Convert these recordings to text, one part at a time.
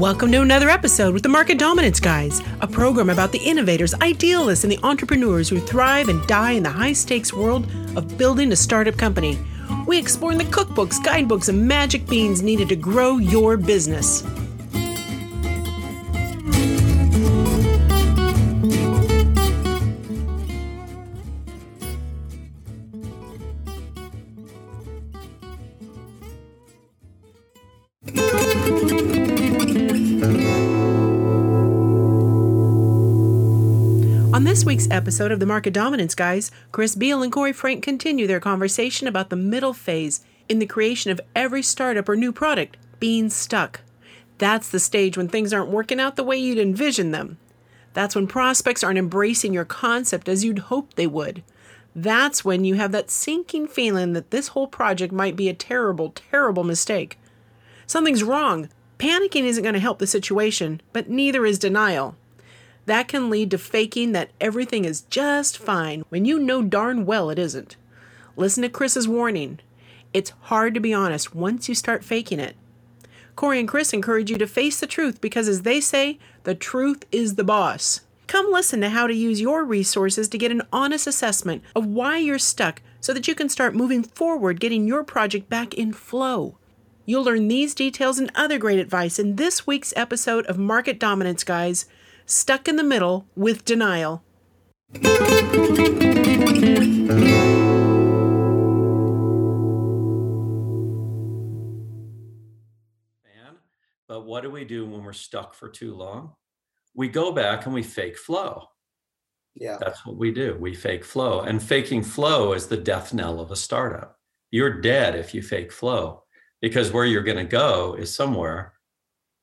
Welcome to another episode with the Market Dominance Guys, a program about the innovators, idealists, and the entrepreneurs who thrive and die in the high stakes world of building a startup company. We explore the cookbooks, guidebooks, and magic beans needed to grow your business. This week's episode of the Market Dominance Guys, Chris Beall and Corey Frank continue their conversation about the middle phase in the creation of every startup or new product, being stuck. That's the stage when things aren't working out the way you'd envision them. That's when prospects aren't embracing your concept as you'd hoped they would. That's when you have that sinking feeling that this whole project might be a terrible, terrible mistake. Something's wrong. Panicking isn't going to help the situation, but neither is denial. That can lead to faking that everything is just fine when you know darn well it isn't. Listen to Chris's warning. It's hard to be honest once you start faking it. Corey and Chris encourage you to face the truth because, as they say, the truth is the boss. Come listen to how to use your resources to get an honest assessment of why you're stuck so that you can start moving forward, getting your project back in flow. You'll learn these details and other great advice in this week's episode of Market Dominance Guys Stuck in the Middle with Denial. But what do we do when we're stuck for too long? We go back and we fake flow. Yeah. That's what we do. We fake flow. And faking flow is the death knell of a startup. You're dead if you fake flow because where you're going to go is somewhere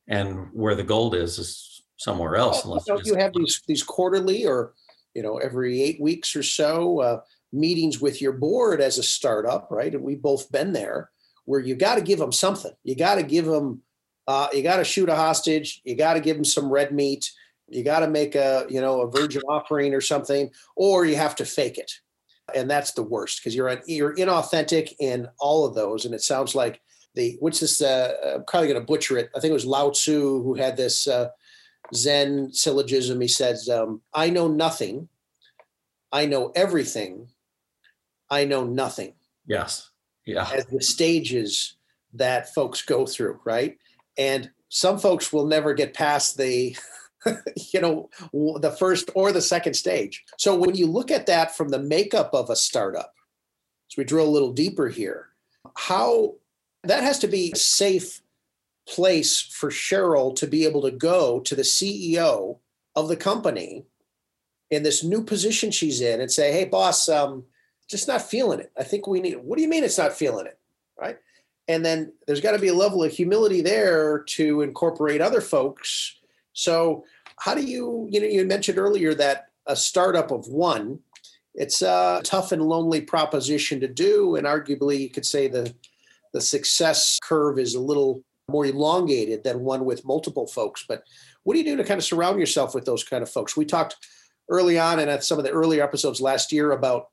and where the gold is is somewhere else. Unless don't you have these these quarterly or you know every eight weeks or so uh, meetings with your board as a startup, right? And we've both been there where you got to give them something. You got to give them. Uh, you got to shoot a hostage. You got to give them some red meat. You got to make a you know a virgin offering or something, or you have to fake it, and that's the worst because you're an, you're inauthentic in all of those. And it sounds like the what's this? Uh, I'm probably going to butcher it. I think it was Lao Tzu who had this. Uh, Zen syllogism. He says, um, I know nothing. I know everything. I know nothing Yes. Yeah. as the stages that folks go through, right? And some folks will never get past the, you know, the first or the second stage. So when you look at that from the makeup of a startup, so we drill a little deeper here, how that has to be safe place for Cheryl to be able to go to the CEO of the company in this new position she's in and say, "Hey, boss, um, just not feeling it. I think we need." What do you mean it's not feeling it, right? And then there's got to be a level of humility there to incorporate other folks. So, how do you, you know, you mentioned earlier that a startup of one, it's a tough and lonely proposition to do, and arguably you could say the the success curve is a little more elongated than one with multiple folks. But what do you do to kind of surround yourself with those kind of folks? We talked early on and at some of the earlier episodes last year about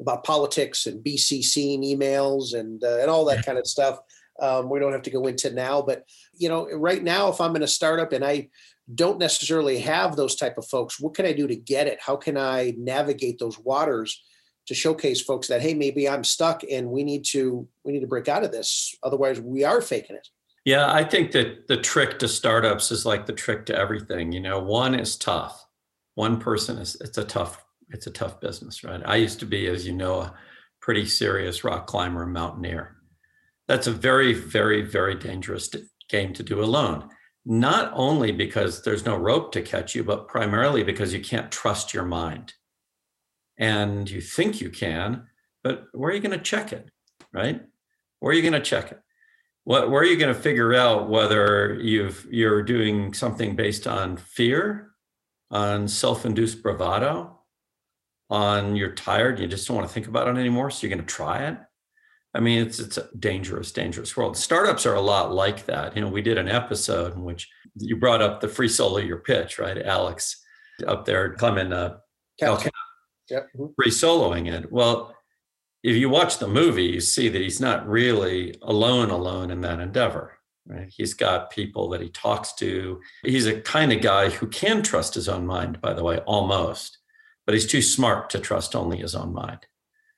about politics and BCCing emails and uh, and all that kind of stuff. Um, we don't have to go into now, but you know, right now, if I'm in a startup and I don't necessarily have those type of folks, what can I do to get it? How can I navigate those waters to showcase folks that hey, maybe I'm stuck and we need to we need to break out of this. Otherwise, we are faking it. Yeah, I think that the trick to startups is like the trick to everything. You know, one is tough. One person is it's a tough it's a tough business, right? I used to be, as you know, a pretty serious rock climber and mountaineer. That's a very, very, very dangerous game to do alone. Not only because there's no rope to catch you, but primarily because you can't trust your mind. And you think you can, but where are you going to check it, right? Where are you going to check it? What where are you going to figure out whether you've you're doing something based on fear on self-induced bravado on you're tired you just don't want to think about it anymore so you're going to try it? I mean it's it's a dangerous dangerous world. Startups are a lot like that. You know we did an episode in which you brought up the free solo your pitch right? Alex up there climbing uh Cap Yep. Mhm. free soloing it. Well if you watch the movie, you see that he's not really alone, alone in that endeavor. Right? He's got people that he talks to. He's a kind of guy who can trust his own mind, by the way, almost, but he's too smart to trust only his own mind.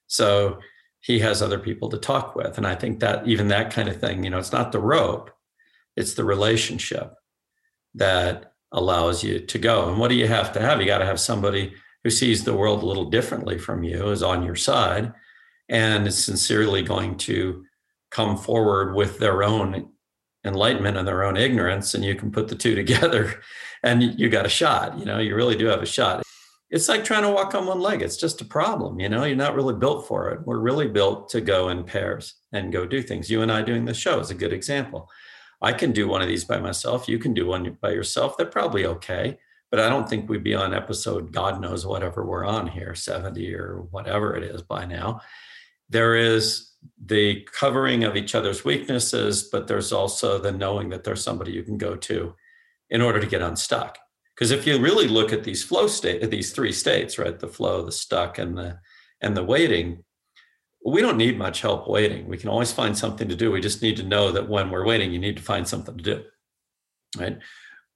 So he has other people to talk with. And I think that even that kind of thing, you know, it's not the rope, it's the relationship that allows you to go. And what do you have to have? You got to have somebody who sees the world a little differently from you, is on your side, and is sincerely going to come forward with their own enlightenment and their own ignorance. And you can put the two together and you got a shot. You know, you really do have a shot. It's like trying to walk on one leg. It's just a problem. You know, you're not really built for it. We're really built to go in pairs and go do things. You and I doing this show is a good example. I can do one of these by myself. You can do one by yourself. They're probably okay but I don't think we'd be on episode, God knows whatever we're on here, 70 or whatever it is by now. There is the covering of each other's weaknesses, but there's also the knowing that there's somebody you can go to in order to get unstuck. Because if you really look at these flow state, these three states, right, the flow, the stuck, and the and the waiting, we don't need much help waiting. We can always find something to do. We just need to know that when we're waiting, you need to find something to do, right?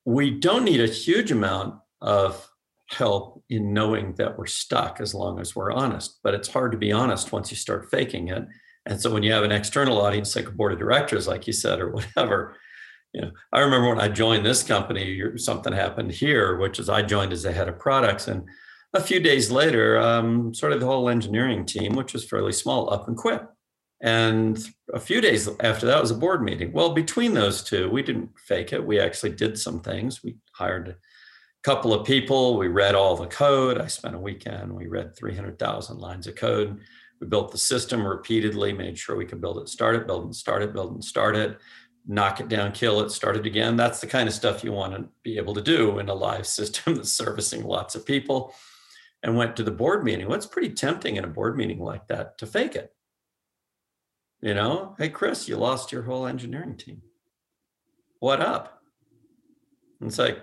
we don't need a huge amount of help in knowing that we're stuck as long as we're honest. But it's hard to be honest once you start faking it. And so when you have an external audience like a board of directors, like you said, or whatever, you know, I remember when I joined this company, something happened here, which is I joined as the head of products. And a few days later, um, sort of the whole engineering team, which was fairly small, up and quit. And a few days after that was a board meeting. Well, between those two, we didn't fake it. We actually did some things. We hired couple of people. We read all the code. I spent a weekend. We read 300,000 lines of code. We built the system repeatedly, made sure we could build it, start it, build and start it, build and start it, knock it down, kill it, start it again. That's the kind of stuff you want to be able to do in a live system that's servicing lots of people. And went to the board meeting. Well, pretty tempting in a board meeting like that to fake it you know, hey, Chris, you lost your whole engineering team. What up? And it's like,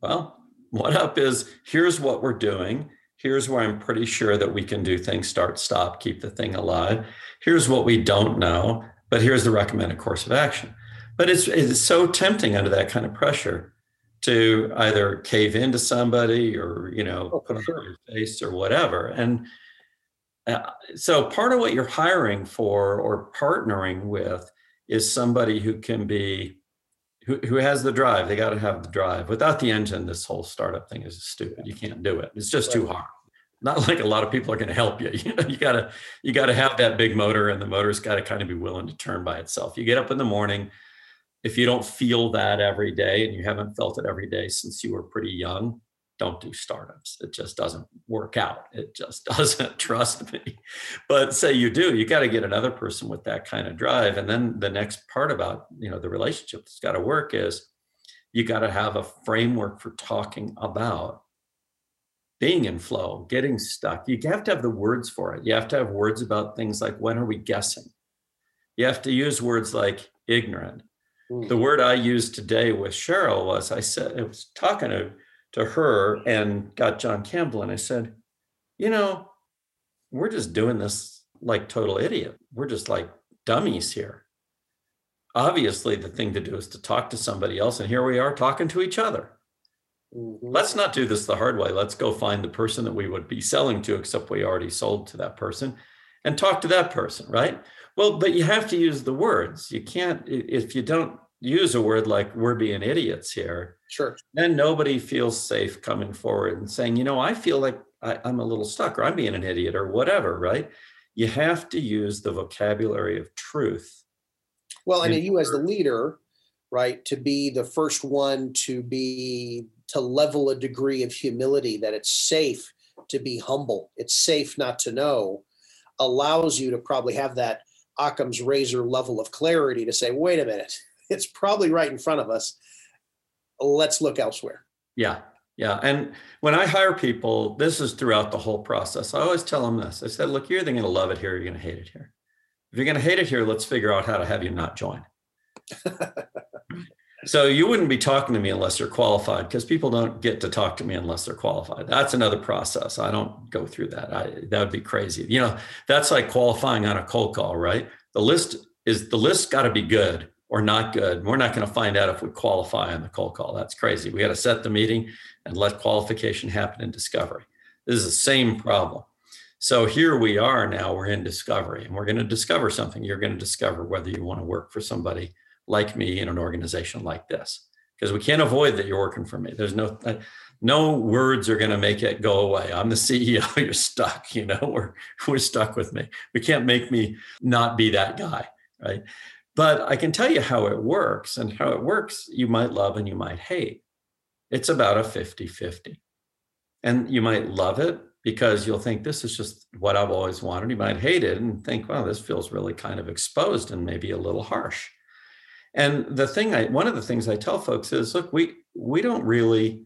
well, what up is here's what we're doing. Here's where I'm pretty sure that we can do things start, stop, keep the thing alive. Here's what we don't know, but here's the recommended course of action. But it's, it's so tempting under that kind of pressure to either cave into somebody or, you know, oh, put on your face or whatever. And uh, so part of what you're hiring for or partnering with is somebody who can be who, who has the drive they got to have the drive. Without the engine this whole startup thing is stupid. You can't do it. It's just too hard. Not like a lot of people are going to help you. You know you got to you got to have that big motor and the motor's got to kind of be willing to turn by itself. You get up in the morning if you don't feel that every day and you haven't felt it every day since you were pretty young don't do startups. It just doesn't work out. It just doesn't. Trust me. But say you do, you got to get another person with that kind of drive. And then the next part about you know the relationship that's got to work is you got to have a framework for talking about being in flow, getting stuck. You have to have the words for it. You have to have words about things like when are we guessing? You have to use words like ignorant. Mm. The word I used today with Cheryl was I said, I was talking to to her and got John Campbell. And I said, you know, we're just doing this like total idiot. We're just like dummies here. Obviously, the thing to do is to talk to somebody else. And here we are talking to each other. Mm-hmm. Let's not do this the hard way. Let's go find the person that we would be selling to, except we already sold to that person, and talk to that person, right? Well, but you have to use the words. You can't, if you don't use a word like we're being idiots here, sure, then nobody feels safe coming forward and saying, you know, I feel like I, I'm a little stuck or I'm being an idiot or whatever, right? You have to use the vocabulary of truth. Well, and you as the leader, right, to be the first one to be to level a degree of humility that it's safe to be humble, it's safe not to know, allows you to probably have that Occam's razor level of clarity to say, wait a minute, it's probably right in front of us. Let's look elsewhere. Yeah. Yeah. And when I hire people, this is throughout the whole process. I always tell them this. I said, look, you're either going to love it here or you're going to hate it here. If you're going to hate it here, let's figure out how to have you not join. so you wouldn't be talking to me unless you're qualified because people don't get to talk to me unless they're qualified. That's another process. I don't go through that. I, that would be crazy. You know, that's like qualifying on a cold call, right? The list is the list got to be good or not good. We're not going to find out if we qualify on the cold call. That's crazy. We got to set the meeting and let qualification happen in discovery. This is the same problem. So here we are now, we're in discovery and we're going to discover something. You're going to discover whether you want to work for somebody like me in an organization like this. Because we can't avoid that you're working for me. There's no uh, no words are going to make it go away. I'm the CEO. You're stuck. You know, we're we're stuck with me. We can't make me not be that guy, right? But I can tell you how it works, and how it works, you might love and you might hate. It's about a 50 50. And you might love it because you'll think this is just what I've always wanted. You might hate it and think, well, this feels really kind of exposed and maybe a little harsh. And the thing I one of the things I tell folks is look, we we don't really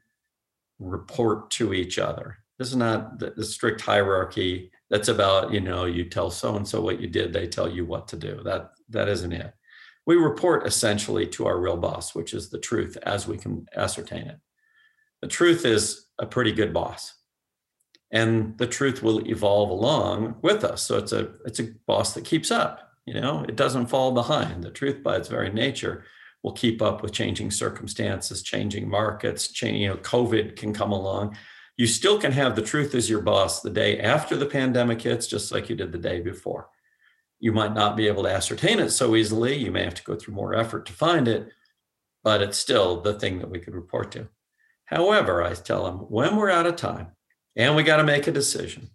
report to each other. This is not the, the strict hierarchy that's about, you know, you tell so and so what you did, they tell you what to do. That that isn't it. We report essentially to our real boss, which is the truth as we can ascertain it. The truth is a pretty good boss. And the truth will evolve along with us. So it's a it's a boss that keeps up you know? It doesn't fall behind. The truth by its very nature will keep up with changing circumstances changing markets change, you know covid can come along. You still can have the truth as your boss the day after the pandemic hits just like you did the day before you might not be able to ascertain it so easily you may have to go through more effort to find it but it's still the thing that we could report to however i tell them when we're out of time and we got to make a decision.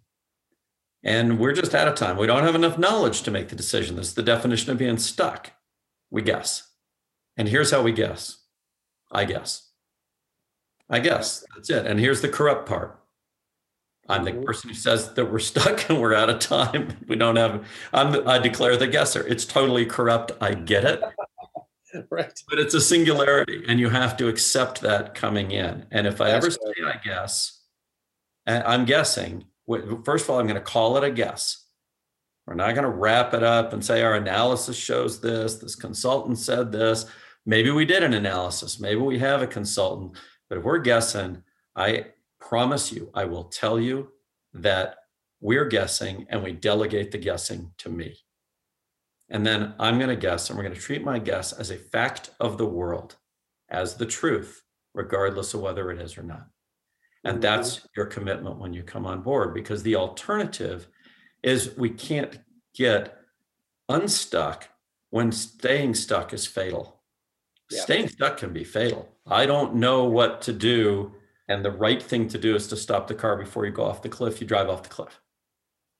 And we're just out of time. We don't have enough knowledge to make the decision. That's the definition of being stuck. We guess. And here's how we guess I guess. I guess. That's it. And here's the corrupt part. I'm the mm-hmm. person who says that we're stuck and we're out of time. We don't have, I'm I declare the guesser. It's totally corrupt. I get it. right. But it's a singularity and you have to accept that coming in. And if I That's ever say I guess, I'm guessing. First of all, I'm going to call it a guess. We're not going to wrap it up and say our analysis shows this, this consultant said this. Maybe we did an analysis, maybe we have a consultant, but if we're guessing, I promise you, I will tell you that we're guessing and we delegate the guessing to me. And then I'm going to guess, and we're going to treat my guess as a fact of the world, as the truth, regardless of whether it is or not. And mm-hmm. that's your commitment when you come on board because the alternative is we can't get unstuck when staying stuck is fatal. Yeah. Staying stuck can be fatal. I don't know what to do. And the right thing to do is to stop the car before you go off the cliff, you drive off the cliff.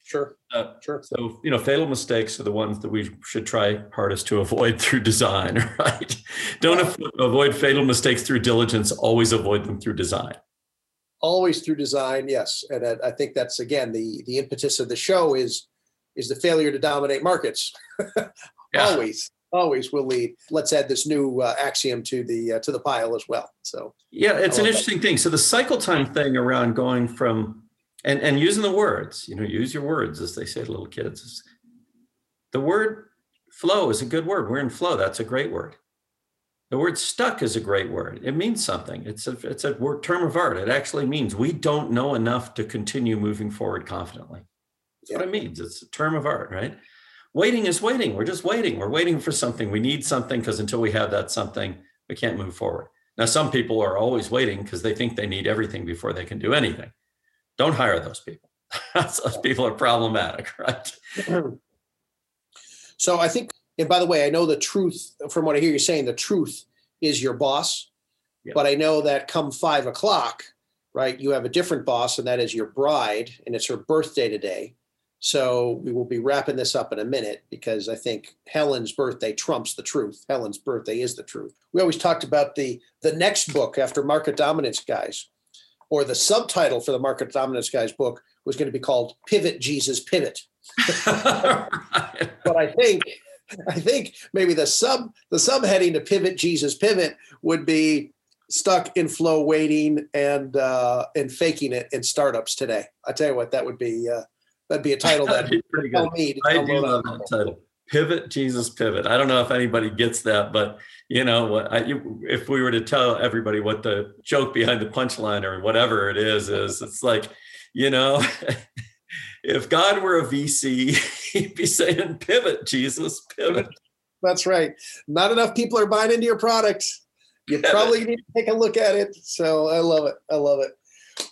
Sure. Uh, sure. So, you know, fatal mistakes are the ones that we should try hardest to avoid through design, right? Don't yeah. avoid fatal mistakes through diligence, always avoid them through design always through design yes and I, I, think that's again the the impetus of the show is is the failure to dominate markets yeah. always always will lead let's add this new uh, axiom to the uh, to the pile as well so yeah it's an interesting that. thing so the cycle time thing around going from and and using the words you know use your words as they say to little kids the word flow is a good word we're in flow that's a great word the word stuck is a great word. It means something. It's a it's a word term of art. It actually means we don't know enough to continue moving forward confidently. That's yeah. what it means. It's a term of art, right? Waiting is waiting. We're just waiting. We're waiting for something. We need something because until we have that something, we can't move forward. Now, some people are always waiting because they think they need everything before they can do anything. Don't hire those people. those people are problematic, right? So I think and by the way, I know the truth from what I hear you saying, the truth is your boss. Yeah. But I know that come five o'clock, right, you have a different boss, and that is your bride, and it's her birthday today. So we will be wrapping this up in a minute because I think Helen's birthday trumps the truth. Helen's birthday is the truth. We always talked about the the next book after Market Dominance Guys, or the subtitle for the Market Dominance Guys book was going to be called Pivot Jesus Pivot. but I think I think maybe the sub the subheading to pivot Jesus pivot would be stuck in flow waiting and uh, and faking it in startups today. I tell you what, that would be uh, that'd be a title that be pretty good. I do love that title. Pivot Jesus pivot. I don't know if anybody gets that, but you know what? I, if we were to tell everybody what the joke behind the punchline or whatever it is is, it's like you know. if God were a VC, he'd be saying, pivot, Jesus, pivot. That's right. Not enough people are buying into your product. You probably need to take a look at it. So I love it. I love it.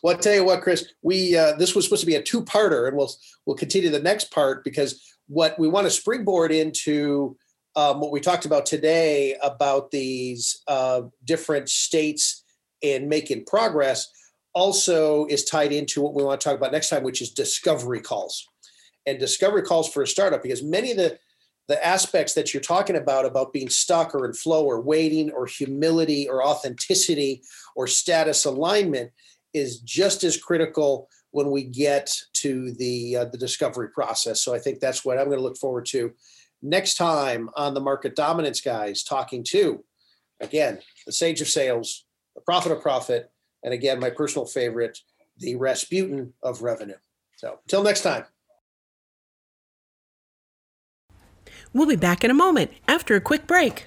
Well, I'll tell you what, Chris. We uh, this was supposed to be a two-parter, and we'll we'll continue the next part because what we want to springboard into um, what we talked about today about these uh, different states and making progress also is tied into what we want to talk about next time, which is discovery calls and discovery calls for a startup because many of the the aspects that you're talking about about being stuck or in flow or waiting or humility or authenticity or status alignment is just as critical when we get to the uh, the discovery process. So i think that's what i'm going to look forward to next time on the market dominance guys talking to again the sage of sales the prophet of profit and again my personal favorite the rasputin of revenue. So until next time. We'll be back in a moment after a quick break.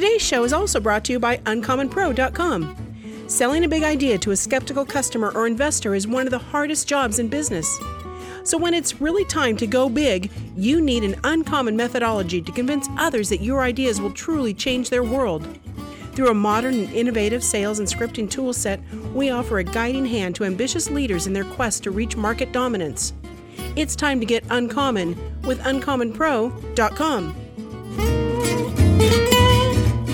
Today's show is also brought to you by UncommonPro.com. Selling a big idea to a skeptical customer or investor is one of the hardest jobs in business. So, when it's really time to go big, you need an uncommon methodology to convince others that your ideas will truly change their world. Through a modern and innovative sales and scripting tool set, we offer a guiding hand to ambitious leaders in their quest to reach market dominance. It's time to get uncommon with uncommonpro.com.